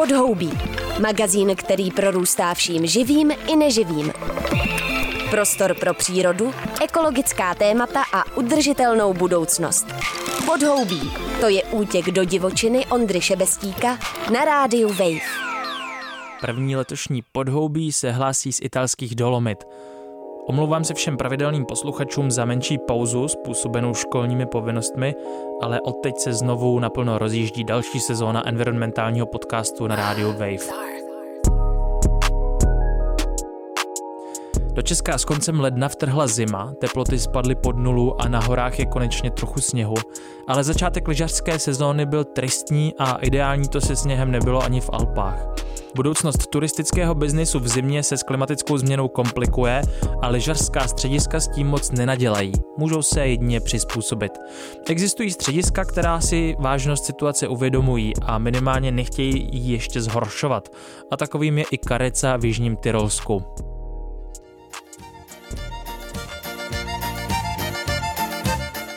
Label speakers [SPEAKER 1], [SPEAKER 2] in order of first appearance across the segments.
[SPEAKER 1] Podhoubí. Magazín, který prorůstá vším živým i neživým. Prostor pro přírodu, ekologická témata a udržitelnou budoucnost. Podhoubí. To je útěk do divočiny Ondry Šebestíka na rádiu Wave.
[SPEAKER 2] První letošní podhoubí se hlásí z italských Dolomit. Omlouvám se všem pravidelným posluchačům za menší pauzu způsobenou školními povinnostmi, ale odteď se znovu naplno rozjíždí další sezóna environmentálního podcastu na rádiu Wave. Do Česka s koncem ledna vtrhla zima, teploty spadly pod nulu a na horách je konečně trochu sněhu, ale začátek lyžařské sezóny byl tristní a ideální to se sněhem nebylo ani v Alpách. Budoucnost turistického biznisu v zimě se s klimatickou změnou komplikuje a lyžařská střediska s tím moc nenadělají. Můžou se jedině přizpůsobit. Existují střediska, která si vážnost situace uvědomují a minimálně nechtějí ji ještě zhoršovat. A takovým je i Kareca v Jižním Tyrolsku.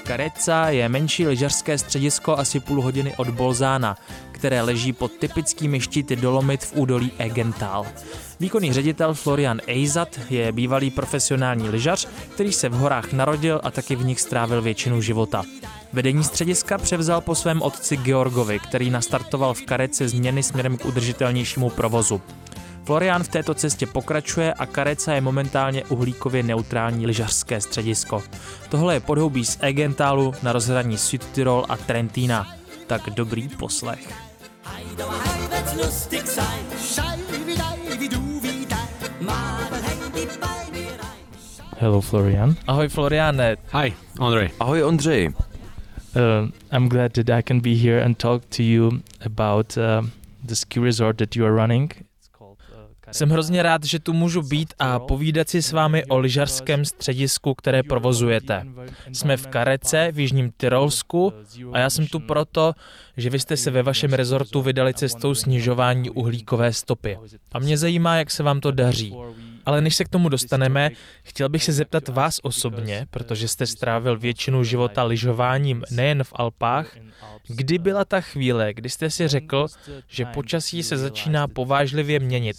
[SPEAKER 2] Kareca je menší lyžařské středisko asi půl hodiny od Bolzána, které leží pod typickými štíty Dolomit v údolí Egental. Výkonný ředitel Florian Eizat je bývalý profesionální lyžař, který se v horách narodil a taky v nich strávil většinu života. Vedení střediska převzal po svém otci Georgovi, který nastartoval v Karece změny směrem k udržitelnějšímu provozu. Florian v této cestě pokračuje a Kareca je momentálně uhlíkově neutrální lyžařské středisko. Tohle je podhoubí z Egentálu na rozhraní Südtirol a Trentína. Tak dobrý poslech. Hello Florian. Ahoj Floriane.
[SPEAKER 3] Hi Ondřej.
[SPEAKER 4] Ahoj Ondřej.
[SPEAKER 2] Uh, I'm glad that I can be here and talk to you about uh, the ski resort that you are running. Jsem hrozně rád, že tu můžu být a povídat si s vámi o lyžařském středisku, které provozujete. Jsme v Karece v Jižním Tyrolsku a já jsem tu proto, že vy jste se ve vašem rezortu vydali cestou snižování uhlíkové stopy. A mě zajímá, jak se vám to daří. Ale než se k tomu dostaneme, chtěl bych se zeptat vás osobně, protože jste strávil většinu života lyžováním nejen v Alpách, kdy byla ta chvíle, kdy jste si řekl, že počasí se začíná povážlivě měnit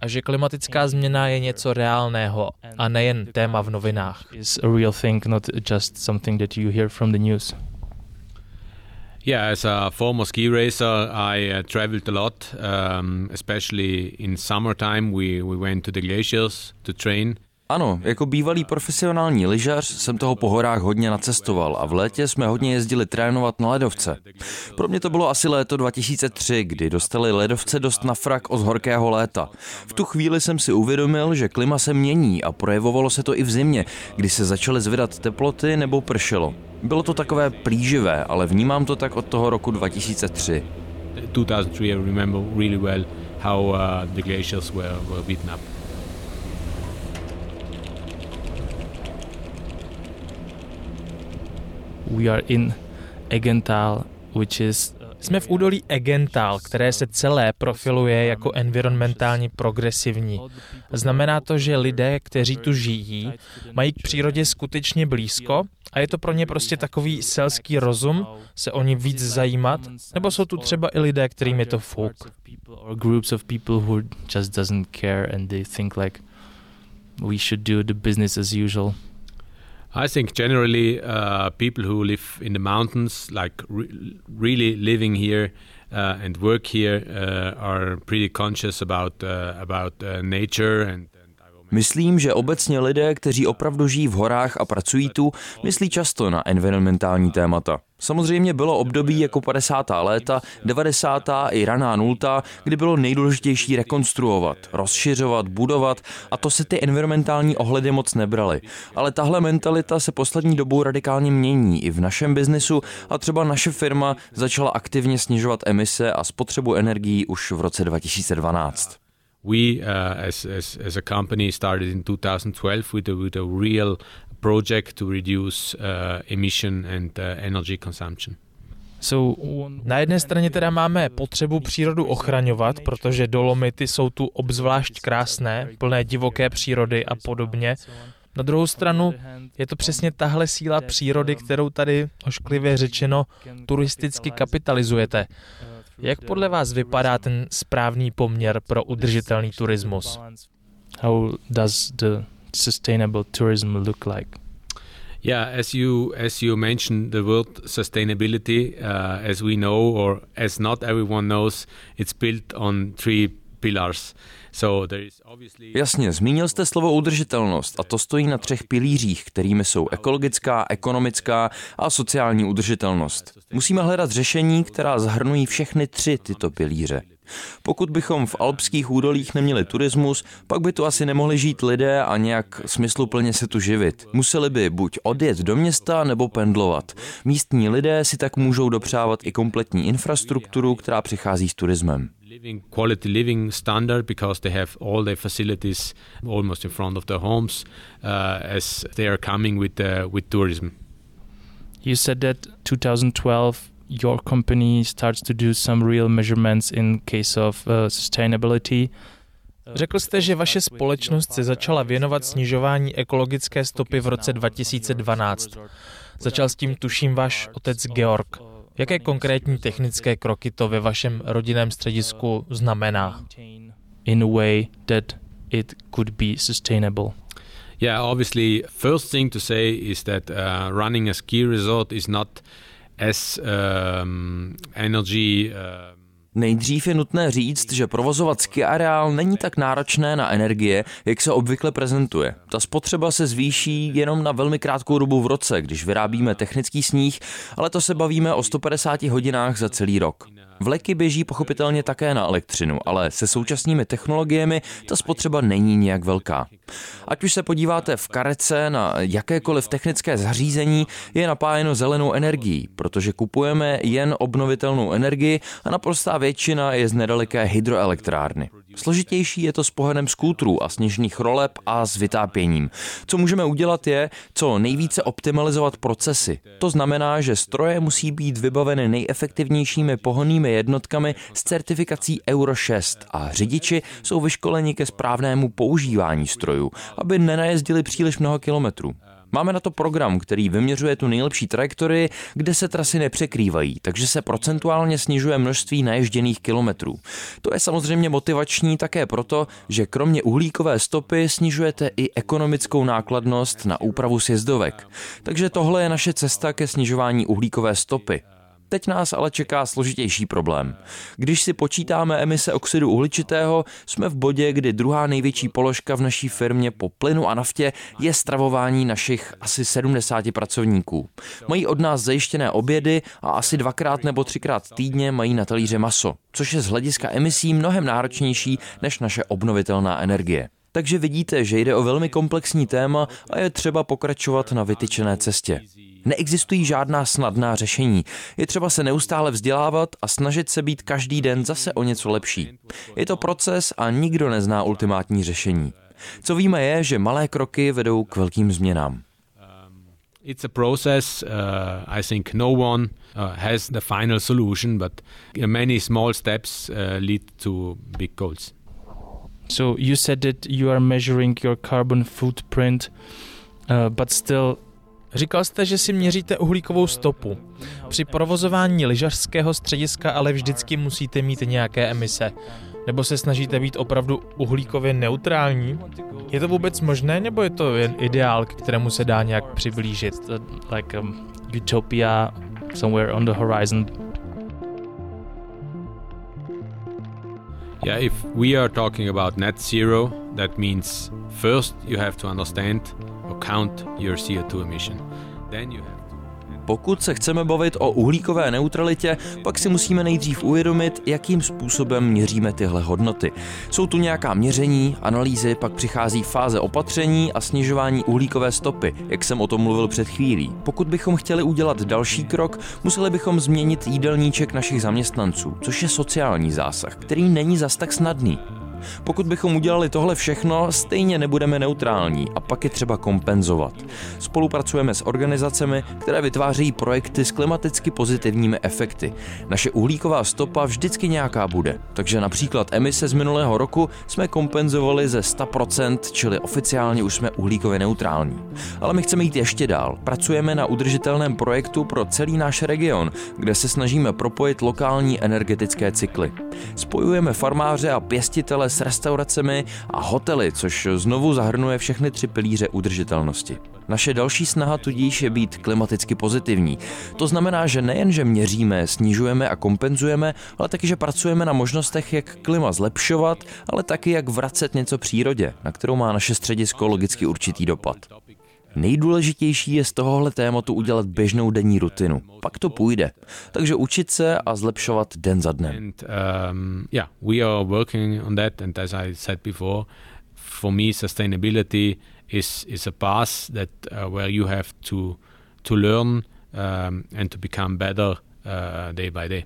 [SPEAKER 2] a že klimatická změna je něco reálného a nejen téma v novinách.
[SPEAKER 3] Yeah, as a former ski racer, I uh, traveled a lot, um, especially in summertime. We, we went to the glaciers to train.
[SPEAKER 4] Ano, jako bývalý profesionální lyžař jsem toho po horách hodně nacestoval a v létě jsme hodně jezdili trénovat na ledovce. Pro mě to bylo asi léto 2003, kdy dostali ledovce dost na frak od horkého léta. V tu chvíli jsem si uvědomil, že klima se mění a projevovalo se to i v zimě, kdy se začaly zvedat teploty nebo pršelo. Bylo to takové plíživé, ale vnímám to tak od toho roku 2003.
[SPEAKER 3] 2003 I remember really well how uh, the glaciers were, were beaten up.
[SPEAKER 2] We are in Egental, which is jsme v údolí Egental, které se celé profiluje jako environmentálně progresivní. Znamená to, že lidé, kteří tu žijí, mají k přírodě skutečně blízko a je to pro ně prostě takový selský rozum se o ně víc zajímat, nebo jsou tu třeba i lidé, kterým je to fuk. we should do the business as usual.
[SPEAKER 3] I think generally uh, people who live in the mountains, like re- really living here uh, and work here, uh, are pretty conscious about uh, about uh, nature and
[SPEAKER 4] Myslím, že obecně lidé, kteří opravdu žijí v horách a pracují tu, myslí často na environmentální témata. Samozřejmě bylo období jako 50. léta, 90. i raná nulta, kdy bylo nejdůležitější rekonstruovat, rozšiřovat, budovat a to se ty environmentální ohledy moc nebraly. Ale tahle mentalita se poslední dobou radikálně mění i v našem biznesu a třeba naše firma začala aktivně snižovat emise a spotřebu energií už v roce 2012.
[SPEAKER 3] we uh, as, as, as a company started in 2012 with a, with a real project to reduce uh, emission and uh, energy consumption.
[SPEAKER 2] So, na jedné straně teda máme potřebu přírodu ochraňovat, protože dolomity jsou tu obzvlášť krásné, plné divoké přírody a podobně. Na druhou stranu je to přesně tahle síla přírody, kterou tady ošklivě řečeno turisticky kapitalizujete. Jak podle vás vypadá ten správný poměr pro udržitelný turismus?
[SPEAKER 5] How does the sustainable tourism look like?
[SPEAKER 3] Yeah, as you as you mentioned, the word sustainability, uh, as we know or as not everyone knows, it's built on three pillars.
[SPEAKER 4] Jasně, zmínil jste slovo udržitelnost a to stojí na třech pilířích, kterými jsou ekologická, ekonomická a sociální udržitelnost. Musíme hledat řešení, která zahrnují všechny tři tyto pilíře. Pokud bychom v alpských údolích neměli turismus, pak by tu asi nemohli žít lidé a nějak smysluplně se tu živit. Museli by buď odjet do města nebo pendlovat. Místní lidé si tak můžou dopřávat i kompletní infrastrukturu, která přichází s turismem
[SPEAKER 3] living quality living standard because they have all their facilities almost in front of their homes uh, as they are coming with uh, with tourism.
[SPEAKER 5] You said that 2012 your company starts to do some real measurements in case of uh, sustainability.
[SPEAKER 2] Řekl jste, že vaše společnost se začala věnovat snižování ekologické stopy v roce 2012. Začal s tím tuším váš otec Georg. Jaké konkrétní technické kroky to ve vašem rodinném středisku znamená?
[SPEAKER 5] In a way that it could be sustainable.
[SPEAKER 3] Yeah, obviously, first thing to say is that uh, running a ski resort is not um, energy uh,
[SPEAKER 4] Nejdřív je nutné říct, že provozovat ski areál není tak náročné na energie, jak se obvykle prezentuje. Ta spotřeba se zvýší jenom na velmi krátkou dobu v roce, když vyrábíme technický sníh, ale to se bavíme o 150 hodinách za celý rok. Vleky běží pochopitelně také na elektřinu, ale se současnými technologiemi ta spotřeba není nějak velká. Ať už se podíváte v karece na jakékoliv technické zařízení, je napájeno zelenou energií, protože kupujeme jen obnovitelnou energii a naprostá většina je z nedaleké hydroelektrárny. Složitější je to s pohledem skútrů a sněžných roleb a s vytápěním. Co můžeme udělat je, co nejvíce optimalizovat procesy. To znamená, že stroje musí být vybaveny nejefektivnějšími pohonnými jednotkami s certifikací Euro 6 a řidiči jsou vyškoleni ke správnému používání strojů, aby nenajezdili příliš mnoho kilometrů. Máme na to program, který vyměřuje tu nejlepší trajektorii, kde se trasy nepřekrývají, takže se procentuálně snižuje množství naježděných kilometrů. To je samozřejmě motivační také proto, že kromě uhlíkové stopy snižujete i ekonomickou nákladnost na úpravu sjezdovek. Takže tohle je naše cesta ke snižování uhlíkové stopy. Teď nás ale čeká složitější problém. Když si počítáme emise oxidu uhličitého, jsme v bodě, kdy druhá největší položka v naší firmě po plynu a naftě je stravování našich asi 70 pracovníků. Mají od nás zajištěné obědy a asi dvakrát nebo třikrát týdně mají na talíře maso, což je z hlediska emisí mnohem náročnější než naše obnovitelná energie. Takže vidíte, že jde o velmi komplexní téma a je třeba pokračovat na vytyčené cestě. Neexistují žádná snadná řešení. Je třeba se neustále vzdělávat a snažit se být každý den zase o něco lepší. Je to proces a nikdo nezná ultimátní řešení. Co víme je, že malé kroky vedou k velkým změnám.
[SPEAKER 3] It's a process. Uh, I think no one uh, has the final solution, but many small steps uh, lead to big goals.
[SPEAKER 5] So you said that you are measuring your carbon footprint, uh, but still
[SPEAKER 2] Říkal jste, že si měříte uhlíkovou stopu. Při provozování lyžařského střediska ale vždycky musíte mít nějaké emise. Nebo se snažíte být opravdu uhlíkově neutrální? Je to vůbec možné, nebo je to jen ideál, k kterému se dá nějak přiblížit?
[SPEAKER 5] Like um, utopia somewhere on the horizon.
[SPEAKER 3] Yeah, if we are talking about net zero, that means first you have to understand your CO2 emission. Then you have
[SPEAKER 4] pokud se chceme bavit o uhlíkové neutralitě, pak si musíme nejdřív uvědomit, jakým způsobem měříme tyhle hodnoty. Jsou tu nějaká měření, analýzy, pak přichází fáze opatření a snižování uhlíkové stopy, jak jsem o tom mluvil před chvílí. Pokud bychom chtěli udělat další krok, museli bychom změnit jídelníček našich zaměstnanců, což je sociální zásah, který není zas tak snadný. Pokud bychom udělali tohle všechno, stejně nebudeme neutrální a pak je třeba kompenzovat. Spolupracujeme s organizacemi, které vytvářejí projekty s klimaticky pozitivními efekty. Naše uhlíková stopa vždycky nějaká bude, takže například emise z minulého roku jsme kompenzovali ze 100%, čili oficiálně už jsme uhlíkově neutrální. Ale my chceme jít ještě dál. Pracujeme na udržitelném projektu pro celý náš region, kde se snažíme propojit lokální energetické cykly. Spojujeme farmáře a pěstitele s restauracemi a hotely, což znovu zahrnuje všechny tři pilíře udržitelnosti. Naše další snaha tudíž je být klimaticky pozitivní. To znamená, že nejen, že měříme, snižujeme a kompenzujeme, ale taky, že pracujeme na možnostech, jak klima zlepšovat, ale taky jak vracet něco přírodě, na kterou má naše středisko logicky určitý dopad. Nejdůležitější je z tohohle tématu udělat běžnou denní rutinu. Pak to půjde. Takže učit se a zlepšovat den za dnem.
[SPEAKER 3] For me sustainability is is a path that uh, where you have to to learn um, and to become better uh, day by day.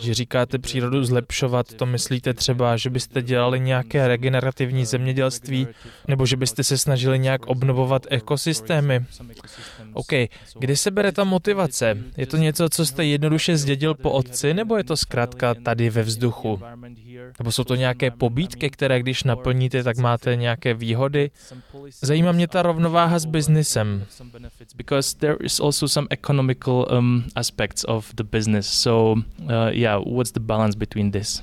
[SPEAKER 2] Že říkáte přírodu zlepšovat, to myslíte třeba, že byste dělali nějaké regenerativní zemědělství, nebo že byste se snažili nějak obnovovat ekosystémy? OK, kdy se bere ta motivace? Je to něco, co jste jednoduše zdědil po otci, nebo je to zkrátka tady ve vzduchu? Nebo jsou to nějaké pobídky, které když naplníte, tak máte nějaké výhody? Zajímá mě ta rovnováha s biznesem.
[SPEAKER 5] Because there is also some economical um, aspects of the business. So, uh, yeah, what's the balance between this?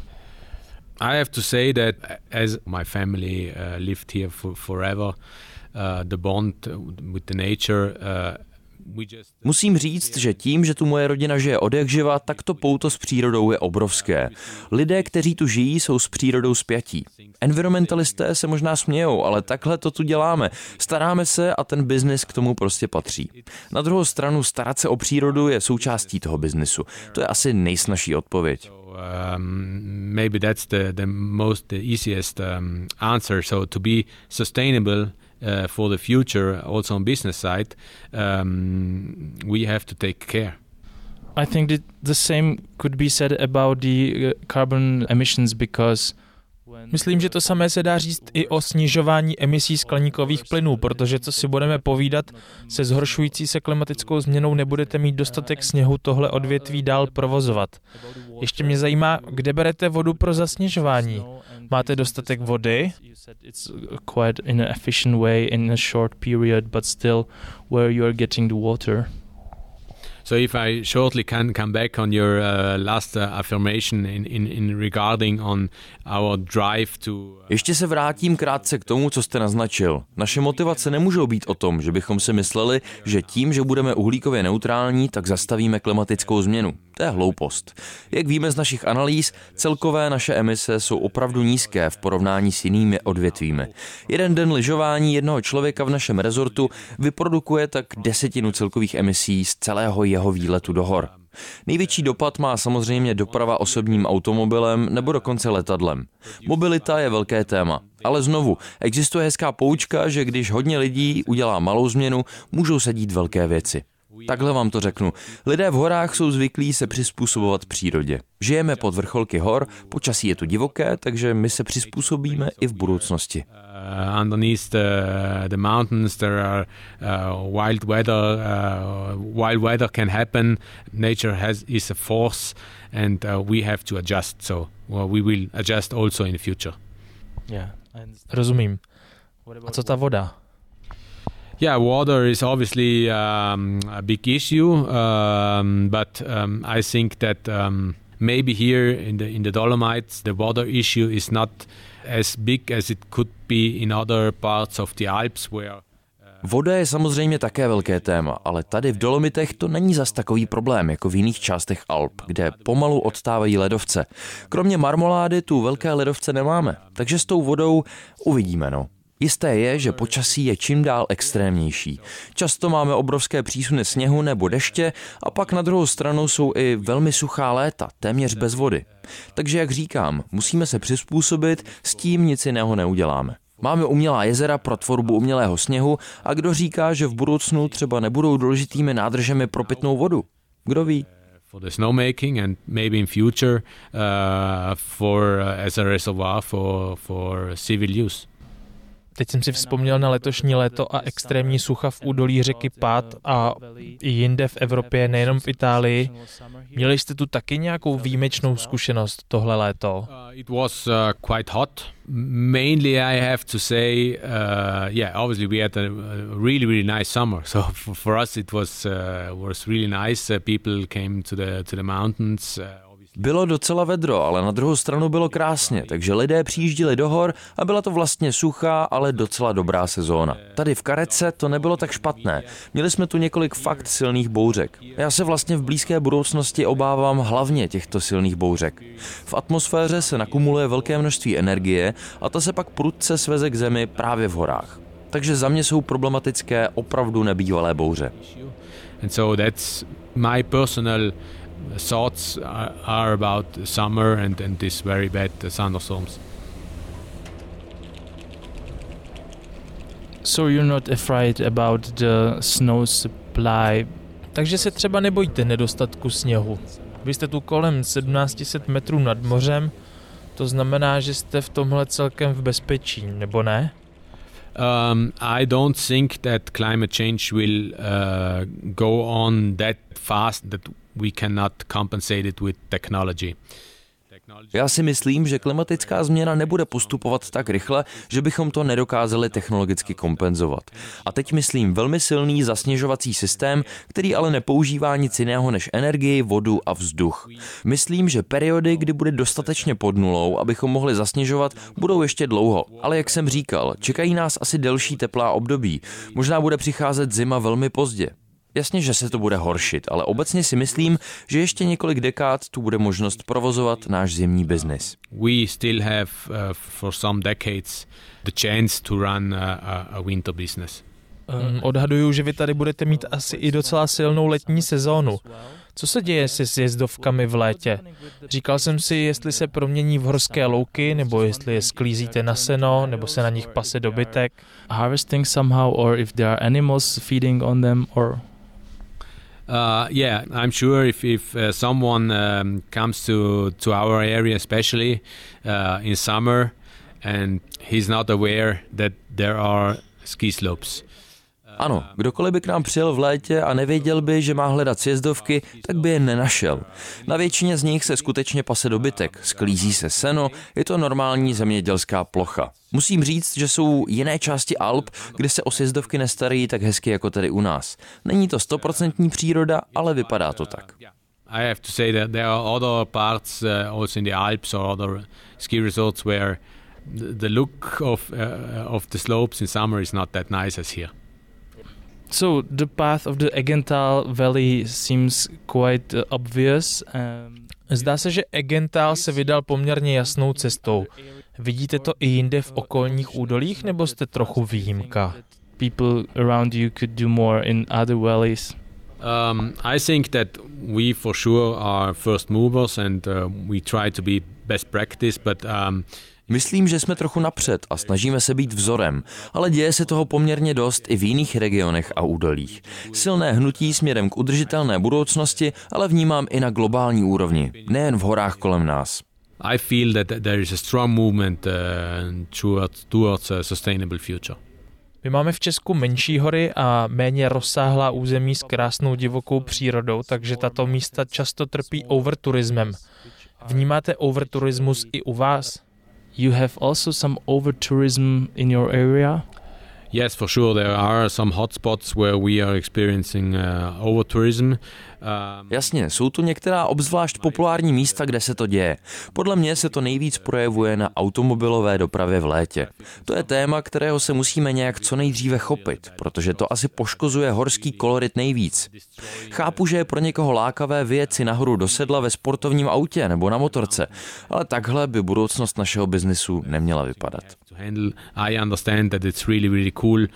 [SPEAKER 3] I have to say that as my family uh, lived here for, forever, uh, the bond with the nature uh,
[SPEAKER 4] Musím říct, že tím, že tu moje rodina žije od jak živa, tak to pouto s přírodou je obrovské. Lidé, kteří tu žijí, jsou s přírodou spjatí. Environmentalisté se možná smějou, ale takhle to tu děláme. Staráme se a ten biznis k tomu prostě patří. Na druhou stranu starat se o přírodu je součástí toho biznisu. To je asi nejsnažší odpověď. Um,
[SPEAKER 3] maybe that's the, the most the easiest um, answer. So to be sustainable uh, for the future, also on business side, um, we have to take care.
[SPEAKER 5] I think that the same could be said about the uh, carbon emissions because
[SPEAKER 2] Myslím, že to samé se dá říct i o snižování emisí skleníkových plynů, protože co si budeme povídat, se zhoršující se klimatickou změnou nebudete mít dostatek sněhu tohle odvětví dál provozovat. Ještě mě zajímá, kde berete vodu pro zasněžování. Máte dostatek vody?
[SPEAKER 5] In an efficient way in a short period, but still where you are getting the water.
[SPEAKER 3] So if I shortly can come back on your uh, last uh, affirmation in, in, in regarding on our drive to... Uh,
[SPEAKER 4] Ještě se vrátím krátce k tomu, co jste naznačil. Naše motivace nemůžou být o tom, že bychom si mysleli, že tím, že budeme uhlíkově neutrální, tak zastavíme klimatickou změnu. To je hloupost. Jak víme z našich analýz, celkové naše emise jsou opravdu nízké v porovnání s jinými odvětvími. Jeden den lyžování jednoho člověka v našem rezortu vyprodukuje tak desetinu celkových emisí z celého jeho výletu do hor. Největší dopad má samozřejmě doprava osobním automobilem nebo dokonce letadlem. Mobilita je velké téma. Ale znovu, existuje hezká poučka, že když hodně lidí udělá malou změnu, můžou se dít velké věci. Takhle vám to řeknu. Lidé v horách jsou zvyklí se přizpůsobovat přírodě. Žijeme pod vrcholky hor, počasí je tu divoké, takže my se přizpůsobíme i v budoucnosti.
[SPEAKER 3] Uh, underneath the, mountains there are uh, wild weather. Uh, wild weather can happen. Nature has is a force, and we have to adjust. So we will adjust also in the future.
[SPEAKER 2] Yeah, rozumím. A co ta voda?
[SPEAKER 3] Yeah, water is obviously um, a big issue, um, but um, I think that um, maybe here in the in the Dolomites, the water issue is not as big as it could be in other parts of the Alps where uh,
[SPEAKER 4] Voda je samozřejmě také velké téma, ale tady v Dolomitech to není zas takový problém jako v jiných částech Alp, kde pomalu odstávají ledovce. Kromě marmolády tu velké ledovce nemáme, takže s tou vodou uvidíme no. Jisté je, že počasí je čím dál extrémnější. Často máme obrovské přísuny sněhu nebo deště a pak na druhou stranu jsou i velmi suchá léta, téměř bez vody. Takže jak říkám, musíme se přizpůsobit, s tím nic jiného neuděláme. Máme umělá jezera pro tvorbu umělého sněhu a kdo říká, že v budoucnu třeba nebudou důležitými nádržemi pro pitnou vodu? Kdo ví?
[SPEAKER 3] for the snowmaking and maybe in future uh, for uh, as a reservoir for for civil use.
[SPEAKER 2] Teď jsem si vzpomněl na letošní léto a extrémní sucha v údolí řeky Pát a i jinde v Evropě, nejenom v Itálii. Měli jste tu taky nějakou výjimečnou zkušenost tohle léto? Uh,
[SPEAKER 3] it was uh, quite hot. Mainly I have to say, uh, yeah, obviously we had a, really, really nice summer. So for, us it was, uh, was really nice. People came to the, to the mountains.
[SPEAKER 4] Bylo docela vedro, ale na druhou stranu bylo krásně, takže lidé přijížděli do hor a byla to vlastně suchá, ale docela dobrá sezóna. Tady v Karece to nebylo tak špatné. Měli jsme tu několik fakt silných bouřek. Já se vlastně v blízké budoucnosti obávám hlavně těchto silných bouřek. V atmosféře se nakumuluje velké množství energie a ta se pak prudce sveze k zemi právě v horách. Takže za mě jsou problematické opravdu nebývalé bouře.
[SPEAKER 3] And so that's my personal thoughts are, are about summer and, and these very bad thunderstorms.
[SPEAKER 5] So you're not afraid about the snow supply?
[SPEAKER 2] Takže se třeba nebojíte nedostatku sněhu. Vy jste tu kolem 1700 metrů nad mořem, to znamená, že jste v tomhle celkem v bezpečí, nebo ne?
[SPEAKER 3] Um, I don't think that climate change will uh, go on that fast that we cannot compensate it with technology.
[SPEAKER 4] Já si myslím, že klimatická změna nebude postupovat tak rychle, že bychom to nedokázali technologicky kompenzovat. A teď myslím velmi silný zasněžovací systém, který ale nepoužívá nic jiného než energii, vodu a vzduch. Myslím, že periody, kdy bude dostatečně pod nulou, abychom mohli zasněžovat, budou ještě dlouho. Ale jak jsem říkal, čekají nás asi delší teplá období. Možná bude přicházet zima velmi pozdě. Jasně, že se to bude horšit, ale obecně si myslím, že ještě několik dekád tu bude možnost provozovat náš zimní biznis.
[SPEAKER 3] We still have uh, for some decades the chance to run a, a winter business.
[SPEAKER 2] Um, odhaduju, že vy tady budete mít asi i docela silnou letní sezónu. Co se děje se sjezdovkami v létě? Říkal jsem si, jestli se promění v horské louky, nebo jestli je sklízíte na seno, nebo se na nich pase dobytek.
[SPEAKER 5] Harvesting somehow, or if there are animals feeding on them, or
[SPEAKER 3] Uh, yeah, I'm sure if if uh, someone um, comes to to our area, especially uh, in summer, and he's not aware that there are ski slopes.
[SPEAKER 4] Ano, kdokoliv by k nám přijel v létě a nevěděl by, že má hledat sjezdovky, tak by je nenašel. Na většině z nich se skutečně pase dobytek, sklízí se seno, je to normální zemědělská plocha. Musím říct, že jsou jiné části Alp, kde se o sjezdovky nestarají tak hezky jako tady u nás. Není to stoprocentní příroda, ale vypadá to tak.
[SPEAKER 3] I have to say that there are other parts uh, also in the Alps or other ski resorts where the look of uh, of the slopes in summer is not that nice as here.
[SPEAKER 5] So the path of the Egental Valley seems quite uh, obvious. Um,
[SPEAKER 2] Zdá se, že Egental se vydal poměrně jasnou cestou. Vidíte to i jinde v okolních údolích, nebo jste trochu výjimka?
[SPEAKER 5] People around you could do more in other valleys.
[SPEAKER 3] Um, I think that we for sure are first movers and uh, we try to be best practice, but um,
[SPEAKER 4] Myslím, že jsme trochu napřed a snažíme se být vzorem, ale děje se toho poměrně dost i v jiných regionech a údolích. Silné hnutí směrem k udržitelné budoucnosti, ale vnímám i na globální úrovni, nejen v horách kolem nás.
[SPEAKER 3] I feel that there is a strong movement uh, towards, towards a sustainable future.
[SPEAKER 2] My máme v Česku menší hory a méně rozsáhlá území s krásnou divokou přírodou, takže tato místa často trpí overturismem. Vnímáte overturismus i u vás?
[SPEAKER 5] You have also some over tourism in your area.
[SPEAKER 3] Yes, for sure. There are some hotspots where we are experiencing uh, over tourism.
[SPEAKER 4] Um, Jasně, jsou tu některá obzvlášť populární místa, kde se to děje. Podle mě se to nejvíc projevuje na automobilové dopravě v létě. To je téma, kterého se musíme nějak co nejdříve chopit, protože to asi poškozuje horský kolorit nejvíc. Chápu, že je pro někoho lákavé vyjet si nahoru do sedla ve sportovním autě nebo na motorce, ale takhle by budoucnost našeho biznisu neměla vypadat.
[SPEAKER 3] I understand that it's really, really cool uh,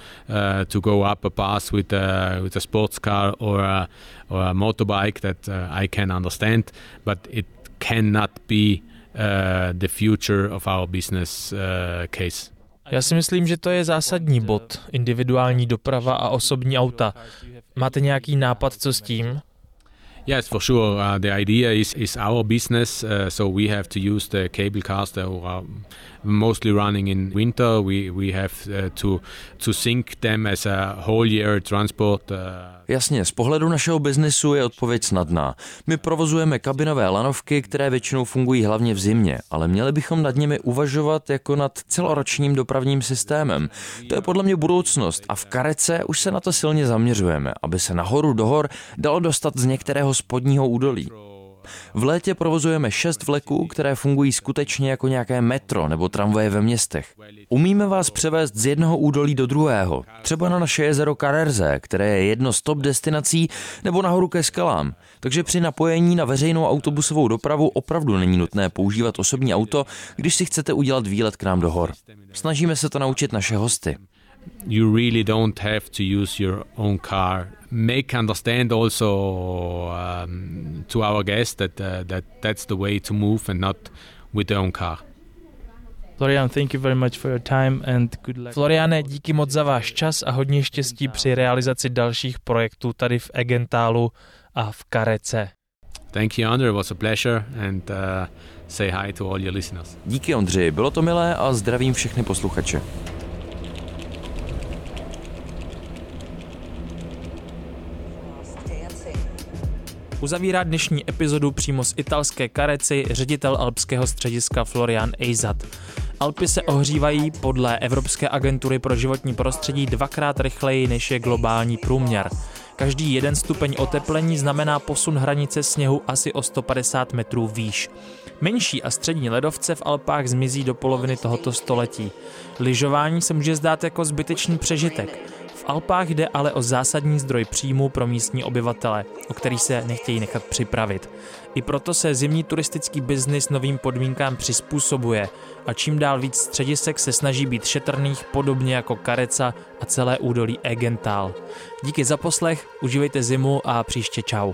[SPEAKER 3] to go up a pass with a, with a sports car or a, or a motorbike that uh, I can understand, but it cannot be uh, the future of our business uh, case.
[SPEAKER 2] Já si myslím, že to je zásadní bod, individuální doprava a osobní auta. Máte nějaký nápad, co s tím?
[SPEAKER 3] Yes, for sure. Uh, the idea is, is our business, uh, so we have to use the cable caster who are mostly running in winter. We, we have uh, to, to sync them as a whole year transport. Uh,
[SPEAKER 4] Jasně, z pohledu našeho biznesu je odpověď snadná. My provozujeme kabinové lanovky, které většinou fungují hlavně v zimě, ale měli bychom nad nimi uvažovat jako nad celoročním dopravním systémem. To je podle mě budoucnost a v Karece už se na to silně zaměřujeme, aby se nahoru do hor dalo dostat z některého spodního údolí. V létě provozujeme šest vleků, které fungují skutečně jako nějaké metro nebo tramvaje ve městech. Umíme vás převést z jednoho údolí do druhého, třeba na naše jezero Karerze, které je jedno z top destinací, nebo nahoru ke skalám. Takže při napojení na veřejnou autobusovou dopravu opravdu není nutné používat osobní auto, když si chcete udělat výlet k nám do hor. Snažíme se to naučit naše hosty.
[SPEAKER 3] You really don't have to use your own car make understand also um, to our guests that uh, that that's the way to move and not with their own car.
[SPEAKER 5] Florian, thank you very much for your time and good luck.
[SPEAKER 2] Floriane, díky moc za váš čas a hodně štěstí při realizaci dalších projektů tady v Egentálu a v Karece.
[SPEAKER 3] Thank you, Andre. It was a pleasure and uh, say hi to all your listeners.
[SPEAKER 4] Díky, Ondři. Bylo to milé a zdravím všechny posluchače.
[SPEAKER 2] Uzavírá dnešní epizodu přímo z italské Kareci ředitel alpského střediska Florian Eizat. Alpy se ohřívají podle Evropské agentury pro životní prostředí dvakrát rychleji než je globální průměr. Každý jeden stupeň oteplení znamená posun hranice sněhu asi o 150 metrů výš. Menší a střední ledovce v Alpách zmizí do poloviny tohoto století. Lyžování se může zdát jako zbytečný přežitek. Alpách jde ale o zásadní zdroj příjmu pro místní obyvatele, o který se nechtějí nechat připravit. I proto se zimní turistický biznis novým podmínkám přizpůsobuje a čím dál víc středisek se snaží být šetrných podobně jako Kareca a celé údolí Egental. Díky za poslech, užívejte zimu a příště čau.